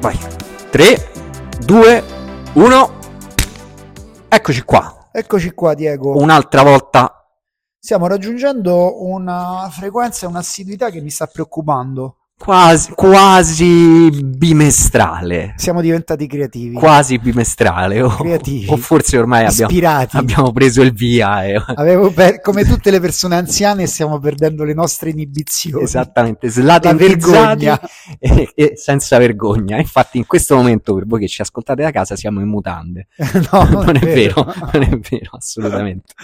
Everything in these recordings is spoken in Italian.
Vai. 3, 2, 1. Eccoci qua. Eccoci qua, Diego. Un'altra volta. Stiamo raggiungendo una frequenza e un'assiduità che mi sta preoccupando. Quasi, quasi bimestrale. Siamo diventati creativi. Quasi bimestrale. O, creativi. o forse ormai abbiamo, abbiamo preso il via. E... Avevo per- come tutte le persone anziane stiamo perdendo le nostre inibizioni. Esattamente, La slatentizzati vergogna. e, e senza vergogna. Infatti in questo momento, per voi che ci ascoltate da casa, siamo in mutande. no, non è vero, non è vero, assolutamente.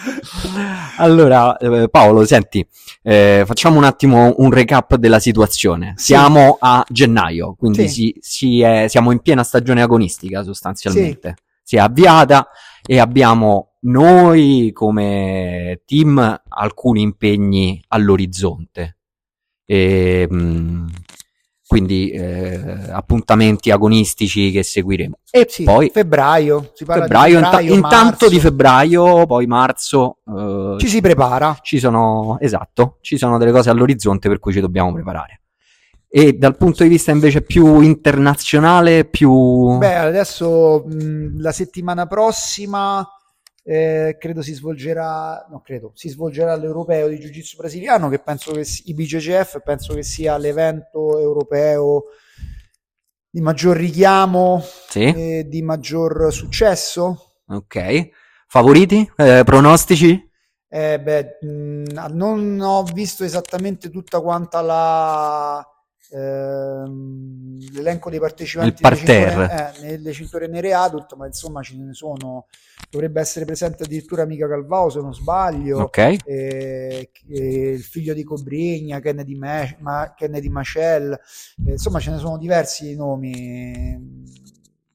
Allora, eh, Paolo, senti, eh, facciamo un attimo un recap della situazione. Siamo a gennaio, quindi Sì. si- si è- siamo in piena stagione agonistica sostanzialmente. Si è avviata e abbiamo noi come team alcuni impegni all'orizzonte. E, mh, quindi eh, appuntamenti agonistici che seguiremo. E Sì, poi febbraio, si parla febbraio, di inta- febbraio, intanto marzo. di febbraio, poi marzo, eh, ci si prepara. ci sono, esatto, ci sono delle cose all'orizzonte per cui ci dobbiamo preparare. E dal punto di vista invece più internazionale, più... Beh, adesso mh, la settimana prossima eh, credo si svolgerà, no credo, si svolgerà l'europeo di Jiu-Jitsu brasiliano che penso che si- IBJJF penso che sia l'evento europeo di maggior richiamo Sì, e di maggior successo. ok. Favoriti? Eh, pronostici? Eh, beh, mh, non ho visto esattamente tutta quanta la ehm, l'elenco dei partecipanti parterre. cinture, eh, nelle cinture nere adult, ma insomma ce ne sono. Dovrebbe essere presente addirittura Mica Calvao, se non sbaglio. Ok. eh, eh, il figlio di Cobrigna, Kennedy, Ma- Ma- Kennedy Machel, insomma ce ne sono diversi nomi.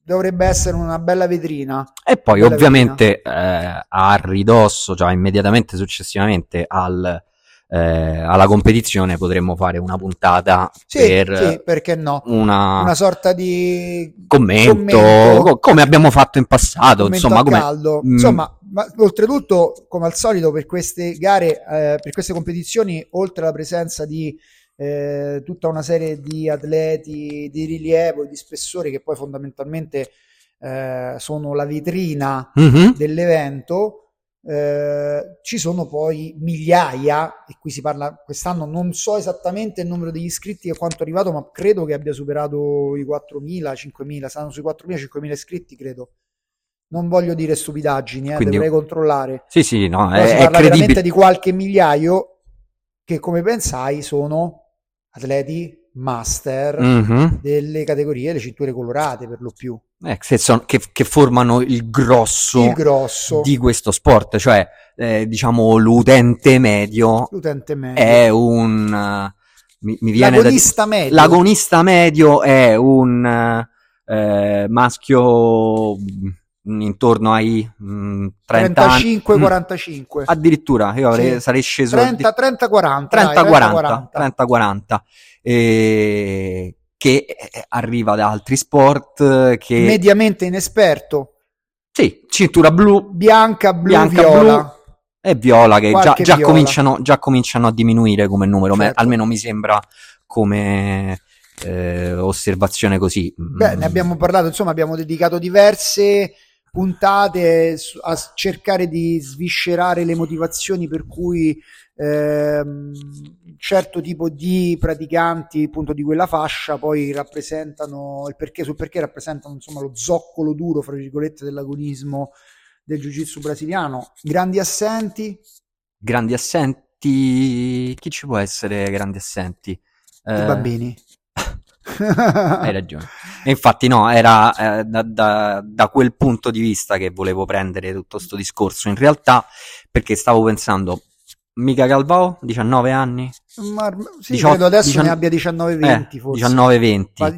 Dovrebbe essere una bella vetrina. E poi Bella ovviamente eh, a ridosso, cioè immediatamente successivamente al, eh, alla competizione potremmo fare una puntata Sì, per sì, perché no? una, Una sorta di commento, commento. co- come abbiamo fatto in passato, insomma, come. Mm. Insomma, ma oltretutto, come al solito, per queste gare, eh, per queste competizioni, oltre alla presenza di eh, tutta una serie di atleti di rilievo e di spessore che poi fondamentalmente eh, sono la vetrina Mhm. dell'evento. Eh, ci sono poi migliaia, e qui si parla quest'anno, non so esattamente il numero degli iscritti e quanto è arrivato, ma credo che abbia superato i 4.000, 5.000, saranno sui 4.000, 5.000 iscritti, credo. Non voglio dire stupidaggini, eh, Quindi- dovrei controllare. Sì, sì, no, Però è, si è parla veramente credibile. di qualche migliaio che, come pensai, sono atleti master Mhm. delle categorie, le cinture colorate per lo più. Eh, che, son- che- che formano il grosso Il grosso, di questo sport, cioè eh, diciamo l'utente medio l'utente medio. è un eh, mi, mi viene da L'agonista medio. l'agonista medio è un eh, maschio mm, intorno ai mm, 30 anni. Mm, 35-45. addirittura io Sì. sarei sceso a di- 30-30-40. 30-40 30-40 eh, che eh, arriva da altri sport eh, che Mediamente inesperto. sì, cintura blu Bianca, blu, Bianca, viola. e viola che già, già viola. cominciano, già cominciano a diminuire come numero, me- Certo. almeno mi sembra come eh, osservazione così. Beh, ne abbiamo parlato, insomma, abbiamo dedicato diverse puntate a cercare di sviscerare le motivazioni per cui ehm, certo tipo di praticanti appunto di quella fascia poi rappresentano il perché sul perché rappresentano insomma lo zoccolo duro fra virgolette dell'agonismo del jiu-jitsu brasiliano grandi assenti grandi assenti. Chi ci può essere grandi assenti? i Eh, bambini Hai ragione. E infatti, no, era eh, da, da- da quel punto di vista che volevo prendere tutto questo discorso. In realtà, perché stavo pensando, mica Calvao, 19 anni? Ma, sì, 18, credo adesso 19 ne abbia 19-20 Eh, forse 19-20. va,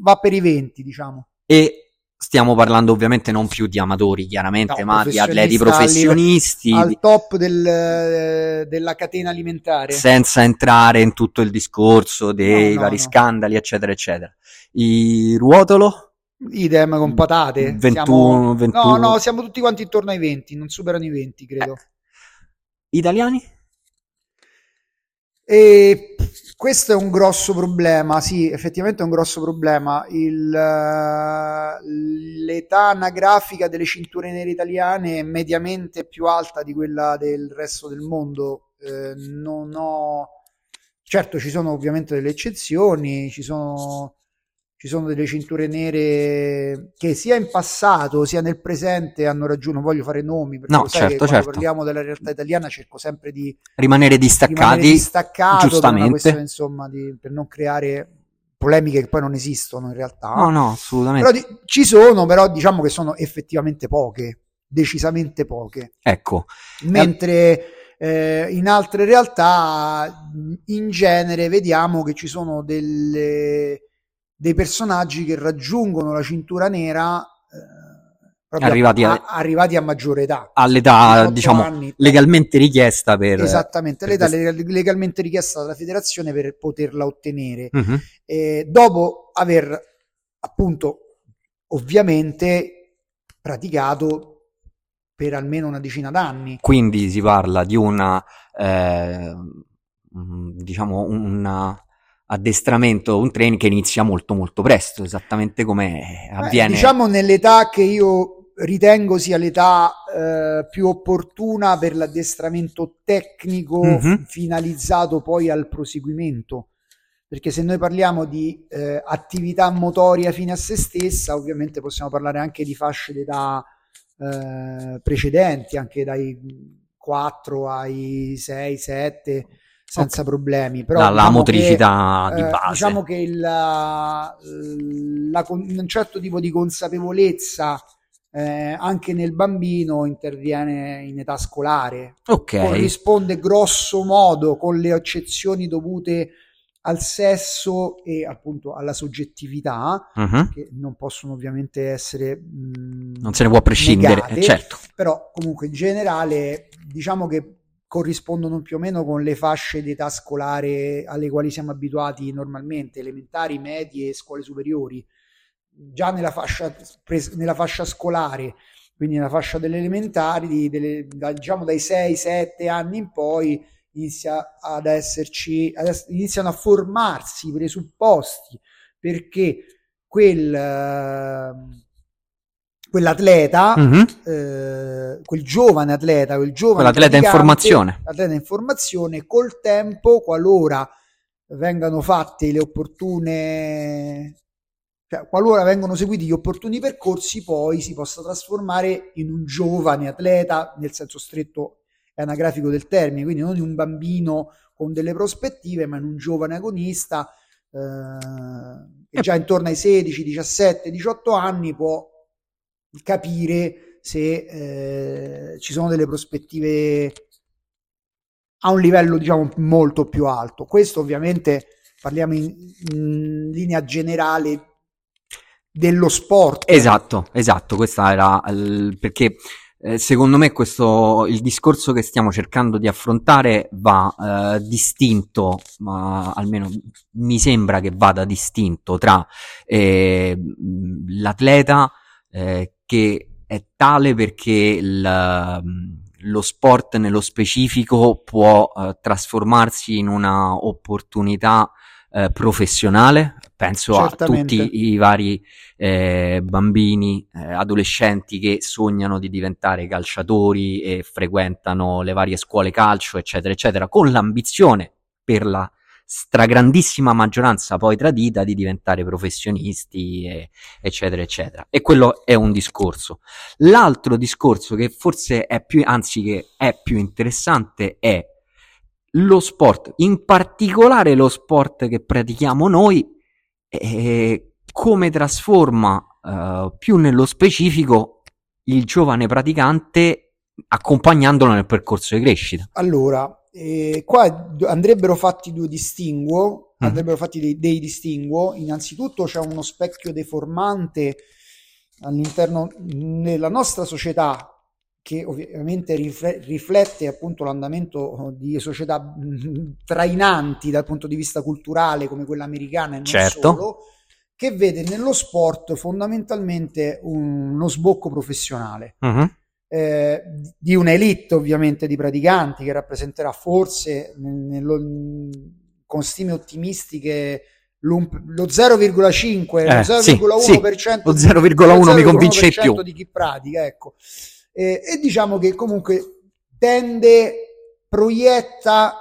va per i 20 diciamo E stiamo parlando ovviamente non più di amatori, chiaramente, No, ma di atleti al professionisti, al di- top del, eh, della catena alimentare senza entrare in tutto il discorso dei No, no, vari scandali, eccetera, eccetera. I ruotolo? idem con patate 21, siamo, 21. no no siamo tutti quanti intorno ai 20 non superano i 20 credo Italiani? e questo è un grosso problema, sì, effettivamente è un grosso problema. Il, uh, l'età anagrafica delle cinture nere italiane è mediamente più alta di quella del resto del mondo. Eh, non ho... Certo, ci sono ovviamente delle eccezioni, ci sono ci sono delle cinture nere che sia in passato sia nel presente hanno raggiunto, non voglio fare nomi, perché no, certo, certo. parliamo della realtà italiana cerco sempre di rimanere distaccati, rimanere distaccato giustamente. Per, insomma, di, per non creare polemiche che poi non esistono in realtà. No, no, assolutamente. Però di, ci sono, però diciamo che sono effettivamente poche, decisamente poche. Ecco. Mentre... Eh, in altre realtà in genere vediamo che ci sono delle, dei personaggi che raggiungono la cintura nera eh, arrivati a, a, arrivati a, maggiore età. All'età diciamo anni, legalmente richiesta per esattamente per l'età quest... legalmente richiesta dalla federazione per poterla ottenere. Uh-huh. eh, dopo aver appunto ovviamente praticato per almeno una decina d'anni. Quindi si parla di una eh, diciamo una addestramento, un training che inizia molto molto presto, esattamente come avviene. Eh, diciamo nell'età che io ritengo sia l'età eh, più opportuna per l'addestramento tecnico mm-hmm. finalizzato poi al proseguimento. Perché se noi parliamo di eh, attività motoria fine a se stessa, ovviamente possiamo parlare anche di fasce d'età eh, precedenti, anche dai 4 ai 6, 7 senza okay. problemi. Però la, diciamo la motricità che, di eh, base. diciamo che il, la, la, un certo tipo di consapevolezza eh, anche nel bambino interviene in età scolare. Ok. Corrisponde grosso modo con le eccezioni dovute al sesso e appunto alla soggettività, uh-huh. che non possono ovviamente essere. Mh, non se ne può prescindere, negate, certo. Però comunque in generale diciamo che corrispondono più o meno con le fasce di età scolare alle quali siamo abituati normalmente, elementari, medie e scuole superiori. Già nella fascia, nella fascia scolare, quindi nella fascia delle elementari, delle, da, diciamo dai 6-7 anni in poi, inizia ad esserci, ad ess- iniziano a formarsi i presupposti perché quel... Uh, quell'atleta, mm-hmm. eh, quel giovane atleta, quel giovane atleta in formazione, atleta in formazione, col tempo, qualora vengano fatte le opportune, cioè qualora vengono seguiti gli opportuni percorsi, poi si possa trasformare in un giovane atleta nel senso stretto e anagrafico del termine, quindi non in un bambino con delle prospettive, ma in un giovane agonista eh, che già intorno ai 16, 17, 18 anni può capire se eh, ci sono delle prospettive a un livello diciamo molto più alto. Questo ovviamente parliamo in, in linea generale dello sport. Esatto, esatto, questa era il, perché eh, secondo me questo il discorso che stiamo cercando di affrontare va eh, distinto, ma almeno mi sembra che vada distinto tra eh, l'atleta eh, che è tale perché il, lo sport nello specifico può uh, trasformarsi in una opportunità uh, professionale. Penso a tutti i vari eh, bambini, eh, adolescenti che sognano di diventare calciatori e frequentano le varie scuole calcio, eccetera, eccetera, con l'ambizione per la stragrandissima maggioranza poi tradita di diventare professionisti, e, eccetera, eccetera. E quello è un discorso. L'altro discorso che forse è più, anzi che è più interessante è lo sport, in particolare lo sport che pratichiamo noi, eh, come trasforma eh, più nello specifico il giovane praticante accompagnandolo nel percorso di crescita. Allora, e qua andrebbero fatti due distinguo, mm. andrebbero fatti dei, dei distinguo. Innanzitutto c'è uno specchio deformante all'interno della nostra società che ovviamente riflette appunto l'andamento di società trainanti dal punto di vista culturale come quella americana e non certo. solo, che vede nello sport fondamentalmente uno sbocco professionale. Uh-huh eh, di un'elite ovviamente di praticanti che rappresenterà forse nello, con stime ottimistiche lo 0,5 eh, lo 0,1% sì, sì, lo 0,1 mi convince più. di chi pratica ecco. Eh, e diciamo che comunque tende proietta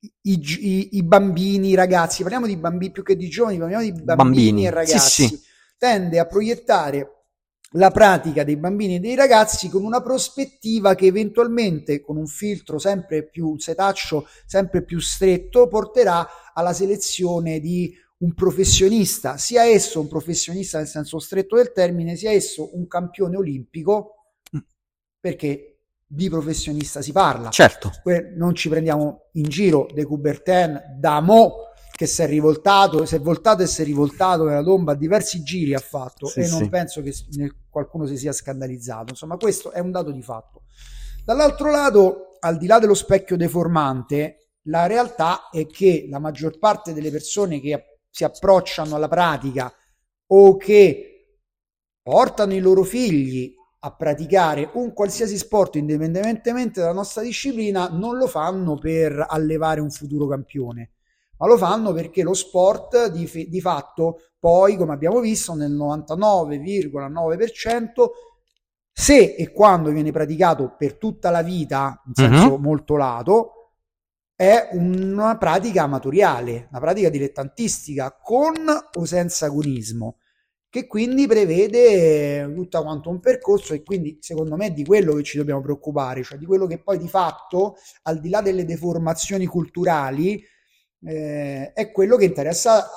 i, i, i, bambini, i ragazzi, parliamo di bambini più che di giovani, parliamo di bambini, bambini. e ragazzi, sì, tende a proiettare la pratica dei bambini e dei ragazzi con una prospettiva che eventualmente con un filtro sempre più setaccio, sempre più stretto, porterà alla selezione di un professionista, sia esso un professionista nel senso stretto del termine, sia esso un campione olimpico, mm. perché di professionista si parla. Certo. Non ci prendiamo in giro De Coubertin da Mo che si è rivoltato, si è voltato e si è rivoltato nella tomba, diversi giri ha fatto sì, e sì. non penso che qualcuno si sia scandalizzato. Insomma, questo è un dato di fatto. Dall'altro lato, al di là dello specchio deformante, la realtà è che la maggior parte delle persone che si approcciano alla pratica o che portano i loro figli a praticare un qualsiasi sport indipendentemente dalla nostra disciplina non lo fanno per allevare un futuro campione, ma lo fanno perché lo sport di, di fatto poi, come abbiamo visto, nel 99,9% se e quando viene praticato per tutta la vita, in senso uh-huh. molto lato, è una pratica amatoriale, una pratica dilettantistica con o senza agonismo che quindi prevede tutto quanto un percorso e quindi secondo me è di quello che ci dobbiamo preoccupare, cioè di quello che poi di fatto, al di là delle deformazioni culturali, eh, è quello che interessa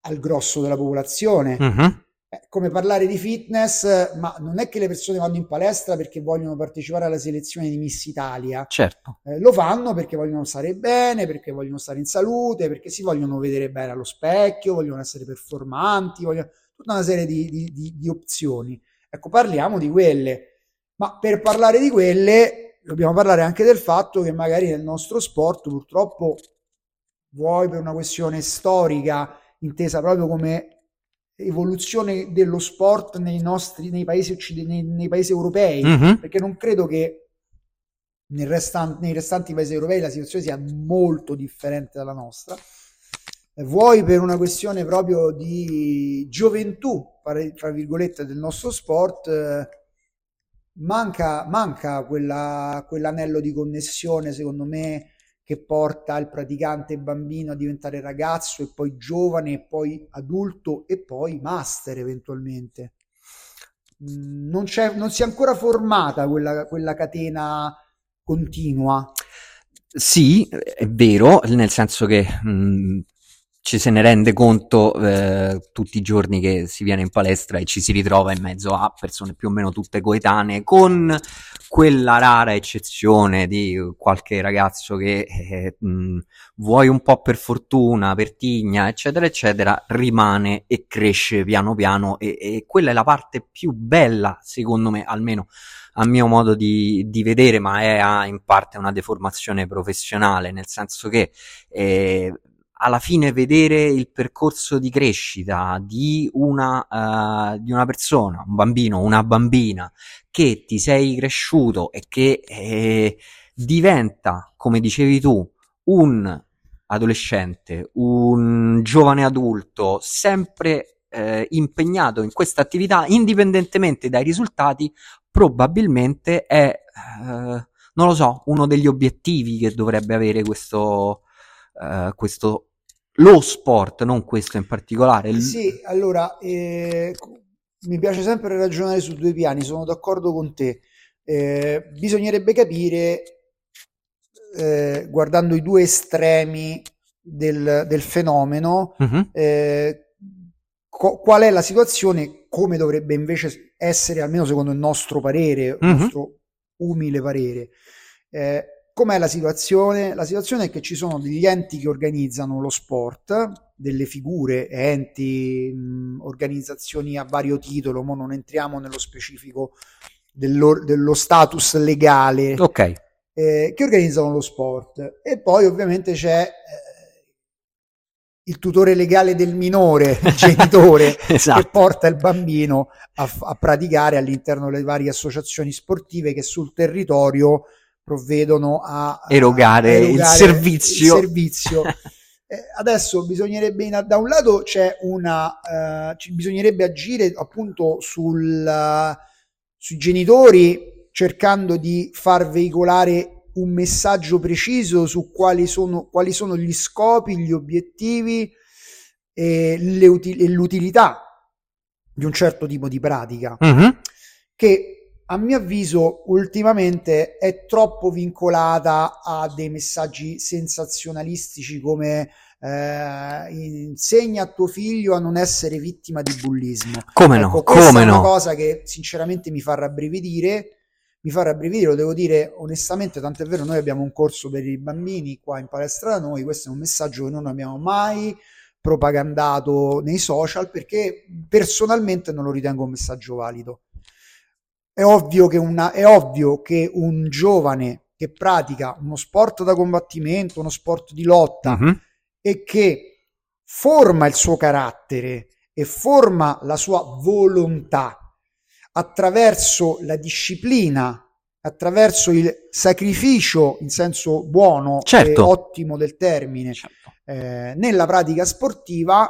al grosso della popolazione. Uh-huh. come parlare di fitness, ma non è che le persone vanno in palestra perché vogliono partecipare alla selezione di Miss Italia. Certo. Eh, lo fanno perché vogliono stare bene, perché vogliono stare in salute, perché si vogliono vedere bene allo specchio, vogliono essere performanti, vogliono tutta una serie di, di, di, di opzioni. Ecco, parliamo di quelle, ma per parlare di quelle dobbiamo parlare anche del fatto che magari nel nostro sport purtroppo vuoi per una questione storica intesa proprio come evoluzione dello sport nei nostri nei paesi occidentali nei, nei paesi europei mm-hmm. perché non credo che nel restan- nei restanti paesi europei la situazione sia molto differente dalla nostra vuoi per una questione proprio di gioventù, tra virgolette, del nostro sport, eh, manca, manca quella, quell'anello di connessione, secondo me, che porta il praticante bambino a diventare ragazzo e poi giovane e poi adulto e poi master eventualmente. Mm, non, non si è ancora formata quella, quella catena continua. Sì, è vero, nel senso che mh, mm, ci se ne rende conto eh, tutti i giorni che si viene in palestra e ci si ritrova in mezzo a persone più o meno tutte coetanee, con quella rara eccezione di qualche ragazzo che eh, mh, vuoi un po' per fortuna, per tigna, eccetera, eccetera, rimane e cresce piano piano e, e quella è la parte più bella, secondo me, almeno a mio modo di, di vedere, ma è a, in parte una deformazione professionale, nel senso che eh, alla fine vedere il percorso di crescita di una, uh, di una persona, un bambino, una bambina, che ti sei cresciuto e che eh, diventa, come dicevi tu, un adolescente, un giovane adulto, sempre eh, impegnato in questa attività, indipendentemente dai risultati, probabilmente è, eh, non lo so, uno degli obiettivi che dovrebbe avere questo, uh, questo lo sport, non questo in particolare. Sì, allora eh, mi piace sempre ragionare su due piani, sono d'accordo con te. Eh, bisognerebbe capire, eh, guardando i due estremi del, del fenomeno, uh-huh. co- qual è la situazione, come dovrebbe invece essere, almeno secondo il nostro parere, uh-huh. il nostro umile parere. Com'è la situazione? La situazione è che ci sono degli enti che organizzano lo sport, delle figure, enti, mh, organizzazioni a vario titolo, ma non entriamo nello specifico dello, dello status legale, okay. eh, che organizzano lo sport. E poi ovviamente c'è eh, il tutore legale del minore, il genitore, esatto. che porta il bambino a, a praticare all'interno delle varie associazioni sportive che sul territorio provvedono a erogare, a erogare il servizio. Il servizio. Eh, adesso bisognerebbe, da un lato c'è una, uh, bisognerebbe agire appunto sul, sui genitori cercando di far veicolare un messaggio preciso su quali sono, quali sono gli scopi, gli obiettivi e, uti- e l'utilità di un certo tipo di pratica mm-hmm. che a mio avviso ultimamente è troppo vincolata a dei messaggi sensazionalistici come eh, insegna a tuo figlio a non essere vittima di bullismo. Come ecco, no? Come è no? una cosa che sinceramente mi fa rabbrividire. Mi fa rabbrividire, lo devo dire onestamente, tant'è vero, noi abbiamo un corso per i bambini qua in palestra da noi, questo è un messaggio che non abbiamo mai propagandato nei social perché personalmente non lo ritengo un messaggio valido. È ovvio che, una, è ovvio che un giovane che pratica uno sport da combattimento, uno sport di lotta uh-huh. e che forma il suo carattere e forma la sua volontà attraverso la disciplina, attraverso il sacrificio in senso buono certo. e ottimo del termine, certo eh, nella pratica sportiva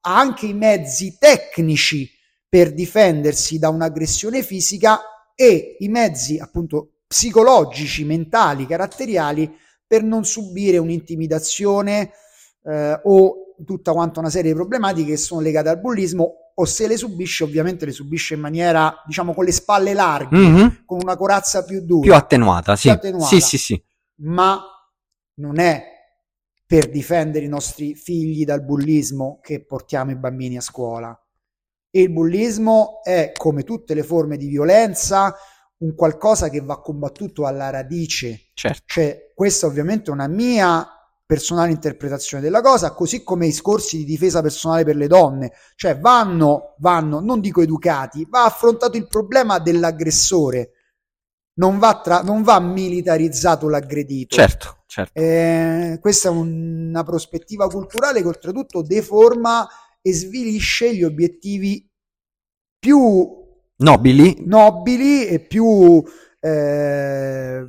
ha anche i mezzi tecnici per difendersi da un'aggressione fisica e i mezzi appunto psicologici, mentali, caratteriali per non subire un'intimidazione eh, o tutta quanta una serie di problematiche che sono legate al bullismo o se le subisce ovviamente le subisce in maniera diciamo con le spalle larghe mm-hmm. con una corazza più dura più attenuata, sì. Più attenuata sì sì sì ma non è per difendere i nostri figli dal bullismo che portiamo i bambini a scuola. E il bullismo è, come tutte le forme di violenza, un qualcosa che va combattuto alla radice. Certo. Cioè, questa ovviamente è una mia personale interpretazione della cosa, così come i scorsi di difesa personale per le donne, cioè vanno, vanno, non dico educati, va affrontato il problema dell'aggressore, non va, tra, non va militarizzato l'aggredito. Certo, certo. Eh, questa è una prospettiva culturale che oltretutto deforma e svilisce gli obiettivi più nobili, nobili e più eh,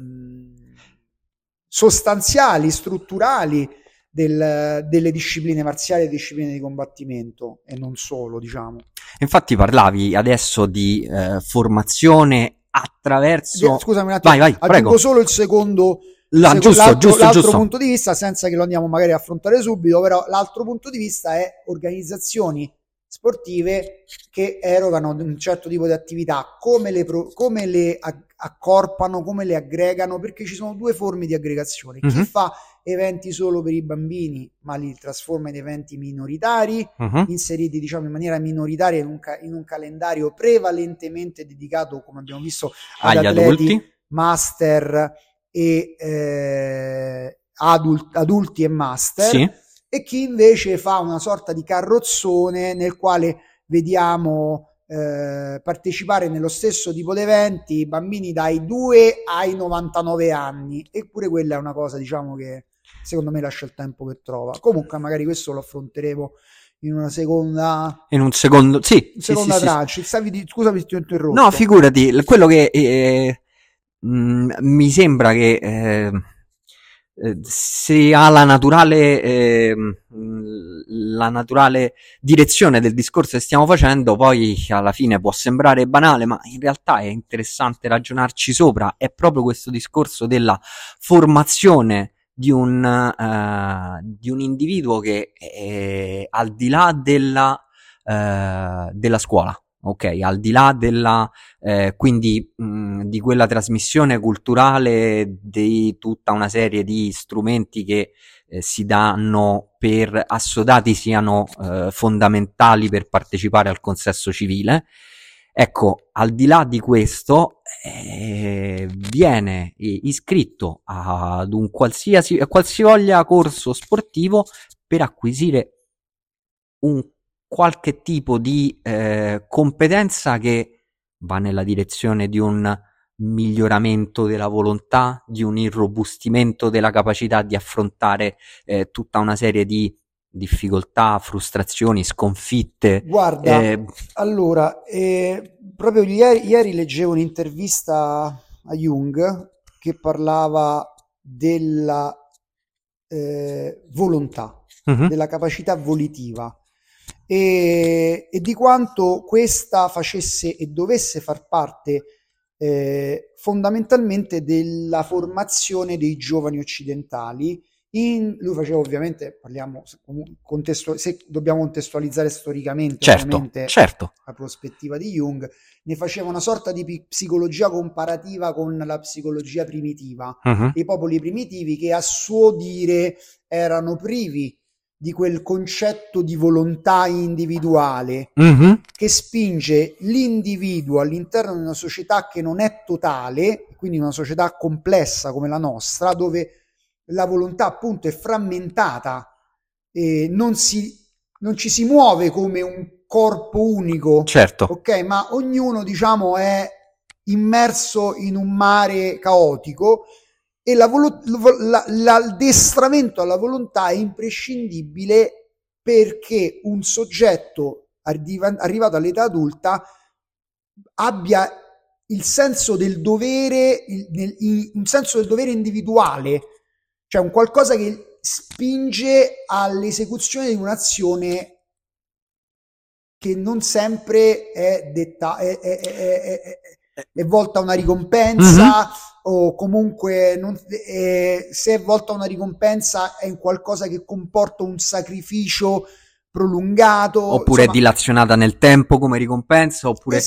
sostanziali, strutturali del, delle discipline marziali e discipline di combattimento e non solo, diciamo. Infatti parlavi adesso di eh, formazione attraverso... Scusami un attimo, vai, vai, aggiungo prego. solo il secondo... La, giusto, l'altro, giusto, l'altro giusto. punto di vista, senza che lo andiamo magari a affrontare subito, però l'altro punto di vista è organizzazioni sportive che erogano un certo tipo di attività, come le, pro, come le accorpano, come le aggregano, perché ci sono due forme di aggregazione. Mm-hmm. Chi mhm. fa eventi solo per i bambini, ma li trasforma in eventi minoritari, uh-huh. inseriti diciamo in maniera minoritaria in un, ca- in un, calendario prevalentemente dedicato, come abbiamo visto, ad agli atleti, adulti, master e eh, adult- adulti e master. Sì. E chi invece fa una sorta di carrozzone nel quale vediamo eh, partecipare nello stesso tipo di eventi bambini dai 2 ai 99 anni eppure quella è una cosa diciamo che secondo me lascia il tempo che trova. Comunque, magari questo lo affronteremo in una seconda in un secondo sì seconda sì, tranche sì, sì. Di, scusami ti ho interrotto no figurati quello che eh, mm, mi sembra che eh, eh, se ha la naturale eh, la naturale direzione del discorso che stiamo facendo poi alla fine può sembrare banale ma in realtà è interessante ragionarci sopra. È proprio questo discorso della formazione di un, uh, di un individuo che è al di là della, uh, della scuola, ok? Al di là della, eh, quindi mh, di quella trasmissione culturale di tutta una serie di strumenti che eh, si danno per assodati siano eh, fondamentali per partecipare al consesso civile. Ecco, al di là di questo, eh, viene iscritto ad un qualsiasi, a qualsivoglia corso sportivo per acquisire un qualche tipo di eh, competenza che va nella direzione di un miglioramento della volontà, di un irrobustimento della capacità di affrontare eh, tutta una serie di difficoltà, frustrazioni, sconfitte. Guarda, eh... allora, eh, proprio ieri, ieri, leggevo un'intervista a Jung che parlava della eh, volontà. uh-huh. della capacità volitiva e, e, di quanto questa facesse e dovesse far parte eh, fondamentalmente della formazione dei giovani occidentali. In, lui faceva ovviamente, parliamo, contestu- se dobbiamo contestualizzare storicamente certo, certo. la prospettiva di Jung, ne faceva una sorta di psicologia comparativa con la psicologia primitiva, uh-huh. i popoli primitivi che a suo dire erano privi di quel concetto di volontà individuale mm-hmm. che spinge l'individuo all'interno di una società che non è totale, quindi una società complessa come la nostra, dove la volontà appunto è frammentata e non, si, non ci si muove come un corpo unico, certo. ok? Ma ognuno diciamo è immerso in un mare caotico e l'addestramento alla volontà è imprescindibile perché un soggetto arriva- arrivato all'età adulta abbia il senso del dovere, un senso del dovere individuale, cioè un qualcosa che spinge all'esecuzione di un'azione che non sempre è, detta, è, è, è, è volta a una ricompensa. Mm-hmm o comunque non, eh, se è volta a una ricompensa è qualcosa che comporta un sacrificio prolungato oppure insomma, è dilazionata nel tempo come ricompensa oppure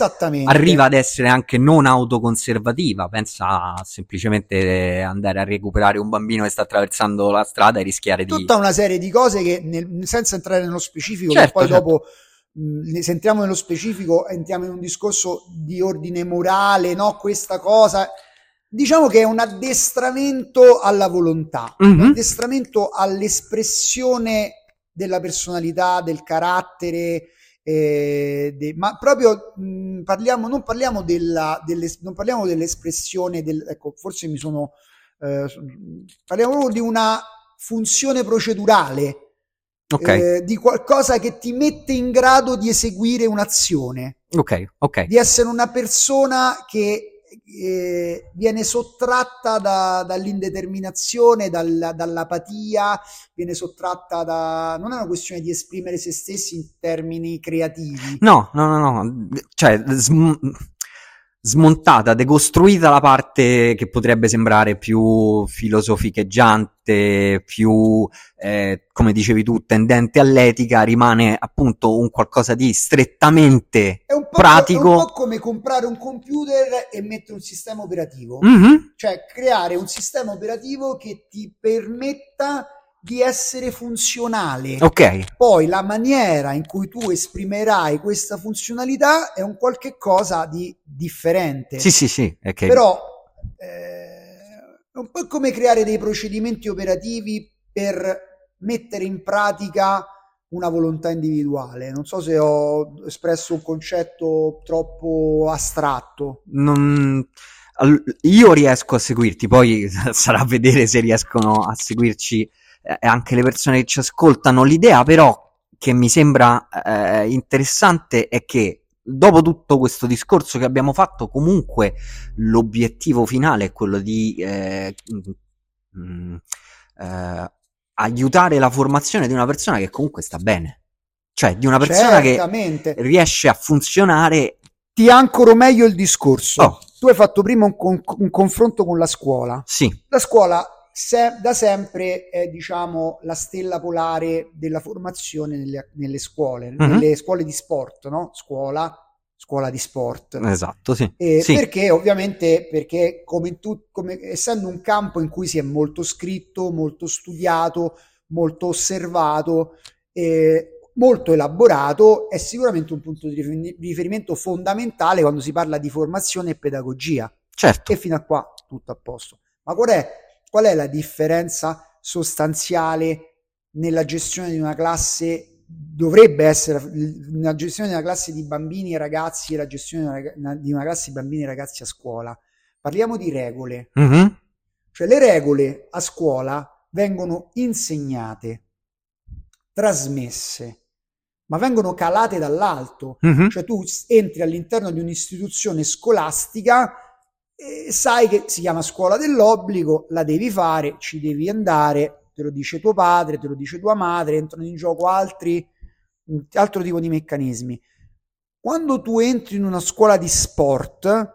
arriva ad essere anche non autoconservativa pensa a semplicemente andare a recuperare un bambino che sta attraversando la strada e rischiare di tutta una serie di cose che nel, senza entrare nello specifico certo, poi certo. dopo mh, se entriamo nello specifico entriamo in un discorso di ordine morale no? Questa cosa diciamo che è un addestramento alla volontà, mm-hmm. un mhm. addestramento all'espressione della personalità, del carattere, eh, de, ma proprio mh, parliamo, non parliamo, della, delle, non parliamo dell'espressione, del, ecco, forse mi sono, eh, parliamo proprio di una funzione procedurale, Okay. Eh, di qualcosa che ti mette in grado di eseguire un'azione. Ok, ok. Di essere una persona che eh, viene sottratta da, dall'indeterminazione, dal, dall'apatia, viene sottratta da... non è una questione di esprimere se stessi in termini creativi. No, no, no, no. Cioè, sm- smontata, decostruita la parte che potrebbe sembrare più filosoficheggiante, più, eh, come dicevi tu, tendente all'etica, rimane appunto un qualcosa di strettamente è un pratico. È un po' come comprare un computer e mettere un sistema operativo, mm-hmm. cioè creare un sistema operativo che ti permetta di essere funzionale. Ok. Poi la maniera in cui tu esprimerai questa funzionalità è un qualche cosa di differente. Sì, sì, sì. Okay. Però eh, è un po' come creare dei procedimenti operativi per mettere in pratica una volontà individuale. Non so se ho espresso un concetto troppo astratto. Non io riesco a seguirti, poi sarà a vedere se riescono a seguirci eh, anche le persone che ci ascoltano. L'idea però che mi sembra eh, interessante è che dopo tutto questo discorso che abbiamo fatto, comunque l'obiettivo finale è quello di eh, mh, mm, eh, aiutare la formazione di una persona che comunque sta bene. Cioè, di una persona Certamente. che riesce a funzionare. Ti ancoro meglio il discorso. Oh. Tu hai fatto prima un, con- un confronto con la scuola. Sì. La scuola se, da sempre è diciamo la stella polare della formazione nelle, nelle scuole, mm-hmm. nelle scuole di sport, no? Scuola, scuola di sport. Esatto, sì. E sì. Perché ovviamente, perché come tu, come, essendo un campo in cui si è molto scritto, molto studiato, molto osservato, eh, molto elaborato, è sicuramente un punto di riferimento fondamentale quando si parla di formazione e pedagogia. Certo. E fino a qua tutto a posto. Ma qual è Qual è la differenza sostanziale nella gestione di una classe? Dovrebbe essere una gestione di una classe di bambini e ragazzi e la gestione di una, di una classe di bambini e ragazzi a scuola. Parliamo di regole. Mm-hmm. Cioè le regole a scuola vengono insegnate, trasmesse, ma vengono calate dall'alto. Mm-hmm. Cioè tu entri all'interno di un'istituzione scolastica e sai che si chiama scuola dell'obbligo, la devi fare, ci devi andare, te lo dice tuo padre, te lo dice tua madre, entrano in gioco altri, altro tipo di meccanismi. Quando tu entri in una scuola di sport,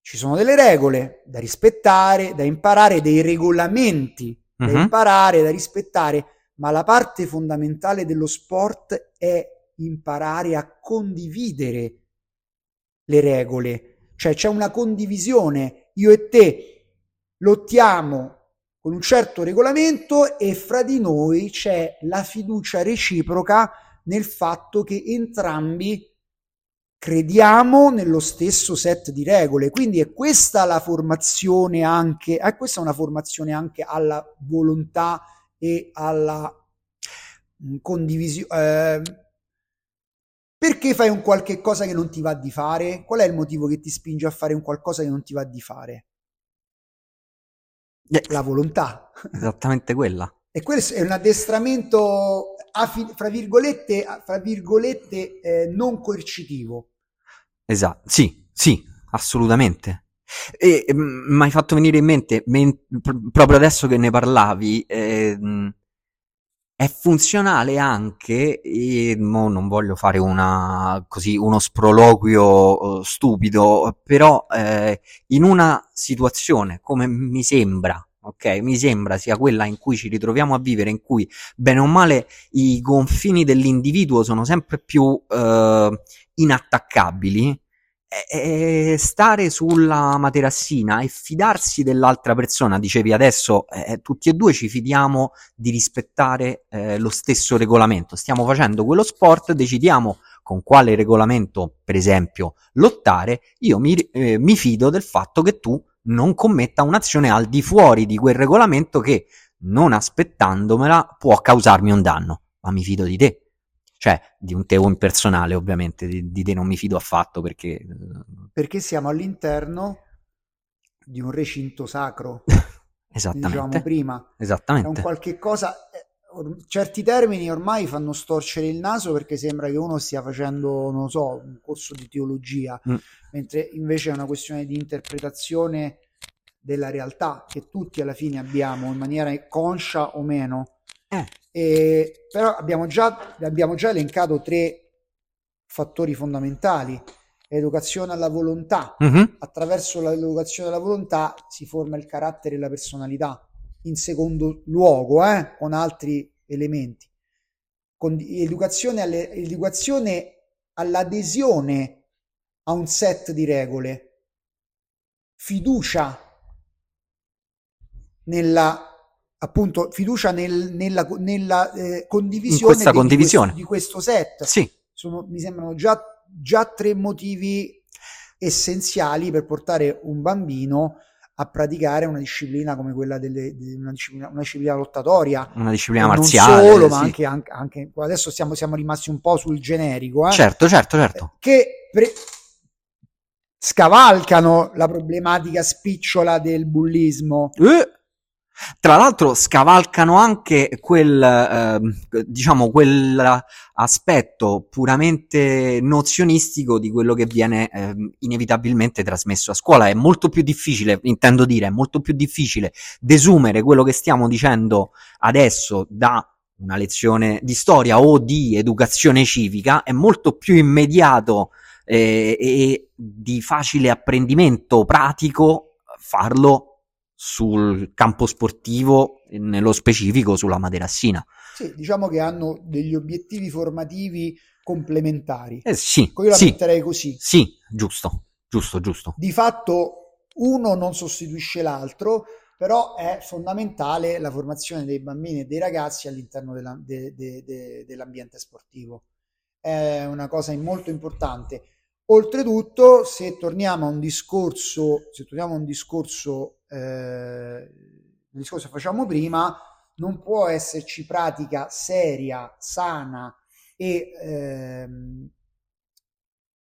ci sono delle regole da rispettare, da imparare, dei regolamenti da uh-huh. imparare, da rispettare, ma la parte fondamentale dello sport è imparare a condividere le regole, cioè c'è una condivisione, io e te lottiamo con un certo regolamento e fra di noi c'è la fiducia reciproca nel fatto che entrambi crediamo nello stesso set di regole. Quindi è questa la formazione anche, è questa una formazione anche alla volontà e alla mm, condivisione. Eh, perché fai un qualche cosa che non ti va di fare? Qual è il motivo che ti spinge a fare un qualcosa che non ti va di fare? La volontà. Esattamente quella. E questo è un addestramento, fra virgolette, fra virgolette eh, non coercitivo. Esatto, sì, sì, assolutamente. E mi hai fatto venire in mente, men- proprio adesso che ne parlavi, eh, è funzionale anche, e mo non voglio fare una, così, uno sproloquio uh, stupido, però eh, in una situazione come mi sembra ok? Mi sembra sia quella in cui ci ritroviamo a vivere, in cui bene o male i confini dell'individuo sono sempre più eh, inattaccabili. E stare sulla materassina e fidarsi dell'altra persona, dicevi adesso, eh, tutti e due ci fidiamo di rispettare eh, lo stesso regolamento. Stiamo facendo quello sport, decidiamo con quale regolamento, per esempio, lottare. Io mi, eh, mi fido del fatto che tu non commetta un'azione al di fuori di quel regolamento che, non aspettandomela, può causarmi un danno. Ma mi fido di te. Cioè, di un te impersonale, ovviamente, di, di te non mi fido affatto perché... Eh, perché siamo all'interno di un recinto sacro. Esattamente. Diciamo prima. Esattamente. È un qualche cosa... Eh, certi termini ormai fanno storcere il naso perché sembra che uno stia facendo, non so, un corso di teologia, mm. mentre invece è una questione di interpretazione della realtà che tutti alla fine abbiamo in maniera conscia o meno. Eh. E, però abbiamo già, abbiamo già elencato tre fattori fondamentali. Educazione alla volontà. Mm-hmm. Attraverso l'educazione alla volontà si forma il carattere e la personalità in secondo luogo, eh, con altri elementi. Con educazione, alle, educazione all'adesione a un set di regole, fiducia nella appunto fiducia nel, nella, nella eh, condivisione, di, condivisione. Di, questo, di, questo, set. Sì. Sono, mi sembrano già, già tre motivi essenziali per portare un bambino a praticare una disciplina come quella delle, di una, disciplina, una disciplina lottatoria. Una disciplina marziale. Non solo, sì. ma anche, anche, anche, adesso siamo, siamo, rimasti un po' sul generico. Eh? Certo, certo, certo. Che pre- scavalcano la problematica spicciola del bullismo. Eh tra l'altro scavalcano anche quel, eh, diciamo, quell'aspetto puramente nozionistico di quello che viene eh, inevitabilmente trasmesso a scuola. È molto più difficile, intendo dire, è molto più difficile desumere quello che stiamo dicendo adesso da una lezione di storia o di educazione civica, è molto più immediato eh, e di facile apprendimento pratico farlo sul campo sportivo, nello specifico sulla materassina. Sì, diciamo che hanno degli obiettivi formativi complementari. Eh sì, io la sì, metterei così. Sì, giusto, giusto, giusto. Di fatto uno non sostituisce l'altro, però è fondamentale la formazione dei bambini e dei ragazzi all'interno della, de, de, de, dell'ambiente sportivo. È una cosa molto importante. Oltretutto, se torniamo a un discorso, se torniamo a un discorso, eh, discorso che facciamo prima, non può esserci pratica seria, sana e ehm,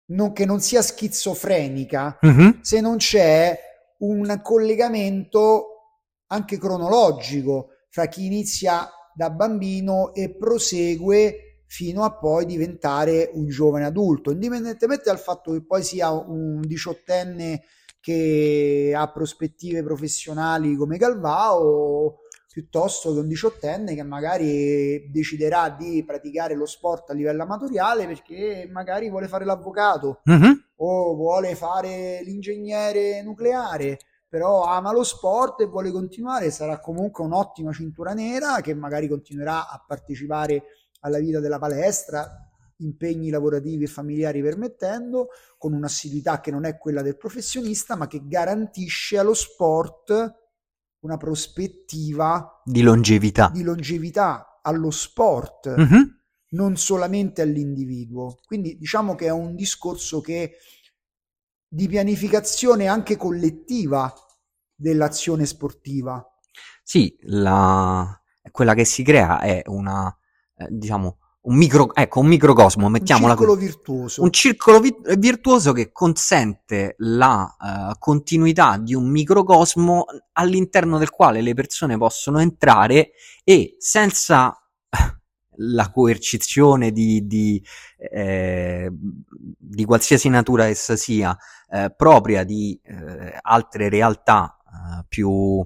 non, che non sia schizofrenica mm-hmm. se non c'è un collegamento anche cronologico fra chi inizia da bambino e prosegue fino a poi diventare un giovane adulto, indipendentemente dal fatto che poi sia un diciottenne che ha prospettive professionali come Galvao piuttosto che un diciottenne che magari deciderà di praticare lo sport a livello amatoriale perché magari vuole fare l'avvocato mm-hmm. o vuole fare l'ingegnere nucleare però ama lo sport e vuole continuare, sarà comunque un'ottima cintura nera che magari continuerà a partecipare alla vita della palestra, impegni lavorativi e familiari permettendo, con un'assiduità che non è quella del professionista, ma che garantisce allo sport una prospettiva di longevità, di longevità allo sport, mm-hmm. non solamente all'individuo. Quindi diciamo che è un discorso che di pianificazione anche collettiva dell'azione sportiva. Sì, la... quella che si crea è una, eh, diciamo, un, micro, ecco, un microcosmo, mettiamola Un circolo virtuoso. Un circolo vi- virtuoso che consente la uh, continuità di un microcosmo all'interno del quale le persone possono entrare e senza la coercizione di, di, eh, di, qualsiasi natura essa sia, eh, propria di eh, altre realtà eh, più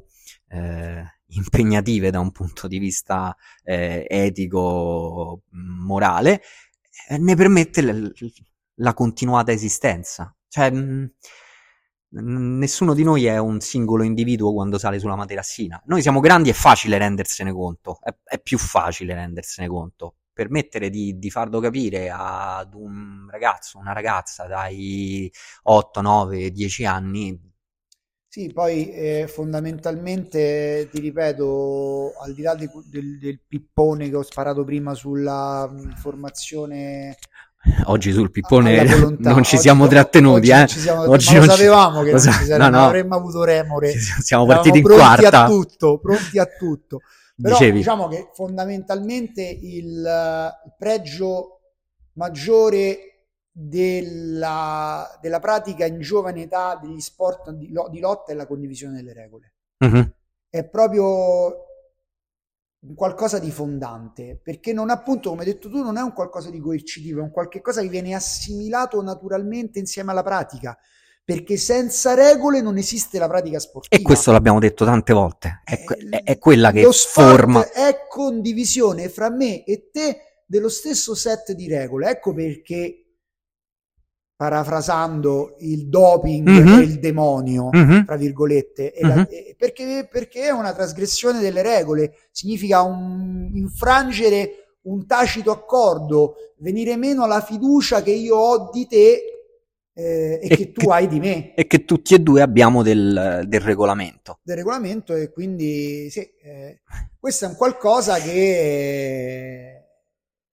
impegnative da un punto di vista eh, etico, morale, ne permette l- la continuata esistenza. Cioè, mh, nessuno di noi è un singolo individuo quando sale sulla materassina. Noi siamo grandi, è facile rendersene conto, è, è più facile rendersene conto. Permettere di, di, farlo capire ad un ragazzo, una ragazza dai 8, 9, 10 anni. Sì, poi eh, fondamentalmente, ti ripeto, al di là di, del, del pippone che ho sparato prima sulla mh, formazione Oggi sul pippone non ci siamo oggi, trattenuti, oggi eh. Ci siamo, oggi non lo sapevamo ci... che non ci saremmo, no, no. avremmo avuto remore. Siamo partiti in quarta. a tutto, pronti a tutto. Però Dicevi. diciamo che fondamentalmente il, il pregio maggiore della, della, pratica in giovane età degli sport di, di lotta è la condivisione delle regole. Mm-hmm. È proprio qualcosa di fondante, perché non appunto, come hai detto tu, non è un qualcosa di coercitivo, è un qualche cosa che viene assimilato naturalmente insieme alla pratica, perché senza regole non esiste la pratica sportiva. E questo l'abbiamo detto tante volte, è, eh, è, è quella che forma... È condivisione fra me e te dello stesso set di regole, ecco perché parafrasando il doping mm-hmm. e il demonio, mm-hmm. tra virgolette, mm-hmm. la, perché, perché, è una trasgressione delle regole, significa un, infrangere un tacito accordo, venire meno alla fiducia che io ho di te eh, e, e, che tu che, hai di me. E che tutti e due abbiamo del, del regolamento. Del regolamento e quindi sì, eh, questo è un qualcosa che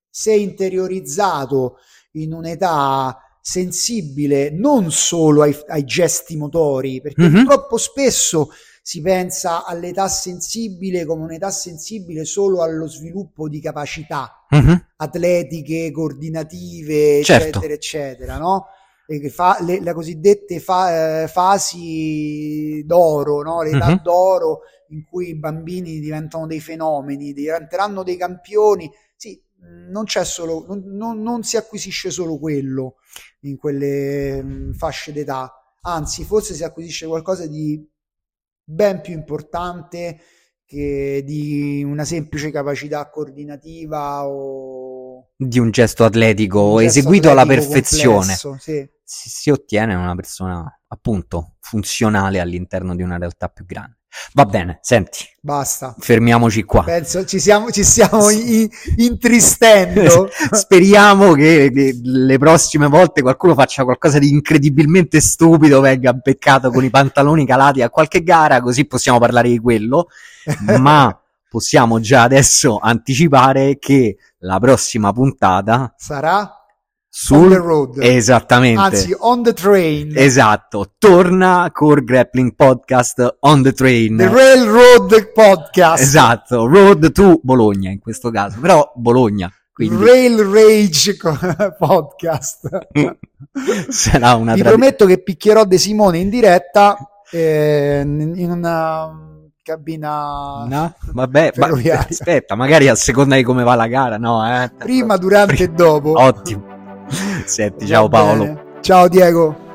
se interiorizzato in un'età sensibile non solo ai, ai gesti motori, perché mm-hmm. troppo spesso si pensa all'età sensibile come un'età sensibile solo allo sviluppo di capacità mm-hmm. atletiche, coordinative, certo. eccetera, eccetera, no? E fa, le, le, cosiddette fa, eh, fasi d'oro, no? l'età mm-hmm. d'oro in cui i bambini diventano dei fenomeni, diventeranno dei campioni. Sì, non c'è solo, non, non, non si acquisisce solo quello in quelle fasce d'età, anzi forse si acquisisce qualcosa di ben più importante che di una semplice capacità coordinativa o di un gesto atletico un gesto eseguito atletico alla perfezione. Complesso, sì. si, si ottiene una persona appunto funzionale all'interno di una realtà più grande. Va bene, senti. Basta. Fermiamoci qua. Penso ci, siamo, ci stiamo in, intristendo. Speriamo che, le prossime volte qualcuno faccia qualcosa di incredibilmente stupido, venga beccato con i pantaloni calati a qualche gara, così possiamo parlare di quello. Ma possiamo già adesso anticipare che la prossima puntata sarà sul on the road. Esattamente. Anzi, on the train. Esatto. Torna Core Grappling Podcast on the train. The Railroad Podcast. Esatto. Road to Bologna in questo caso. Però Bologna. Quindi... Rail Rage Podcast. Sarà una Vi prometto che picchierò De Simone in diretta eh, in una cabina no, vabbè, ma, aspetta magari a seconda di come va la gara no eh? prima, durante e dopo ottimo Senti, ciao Paolo. Ciao Diego.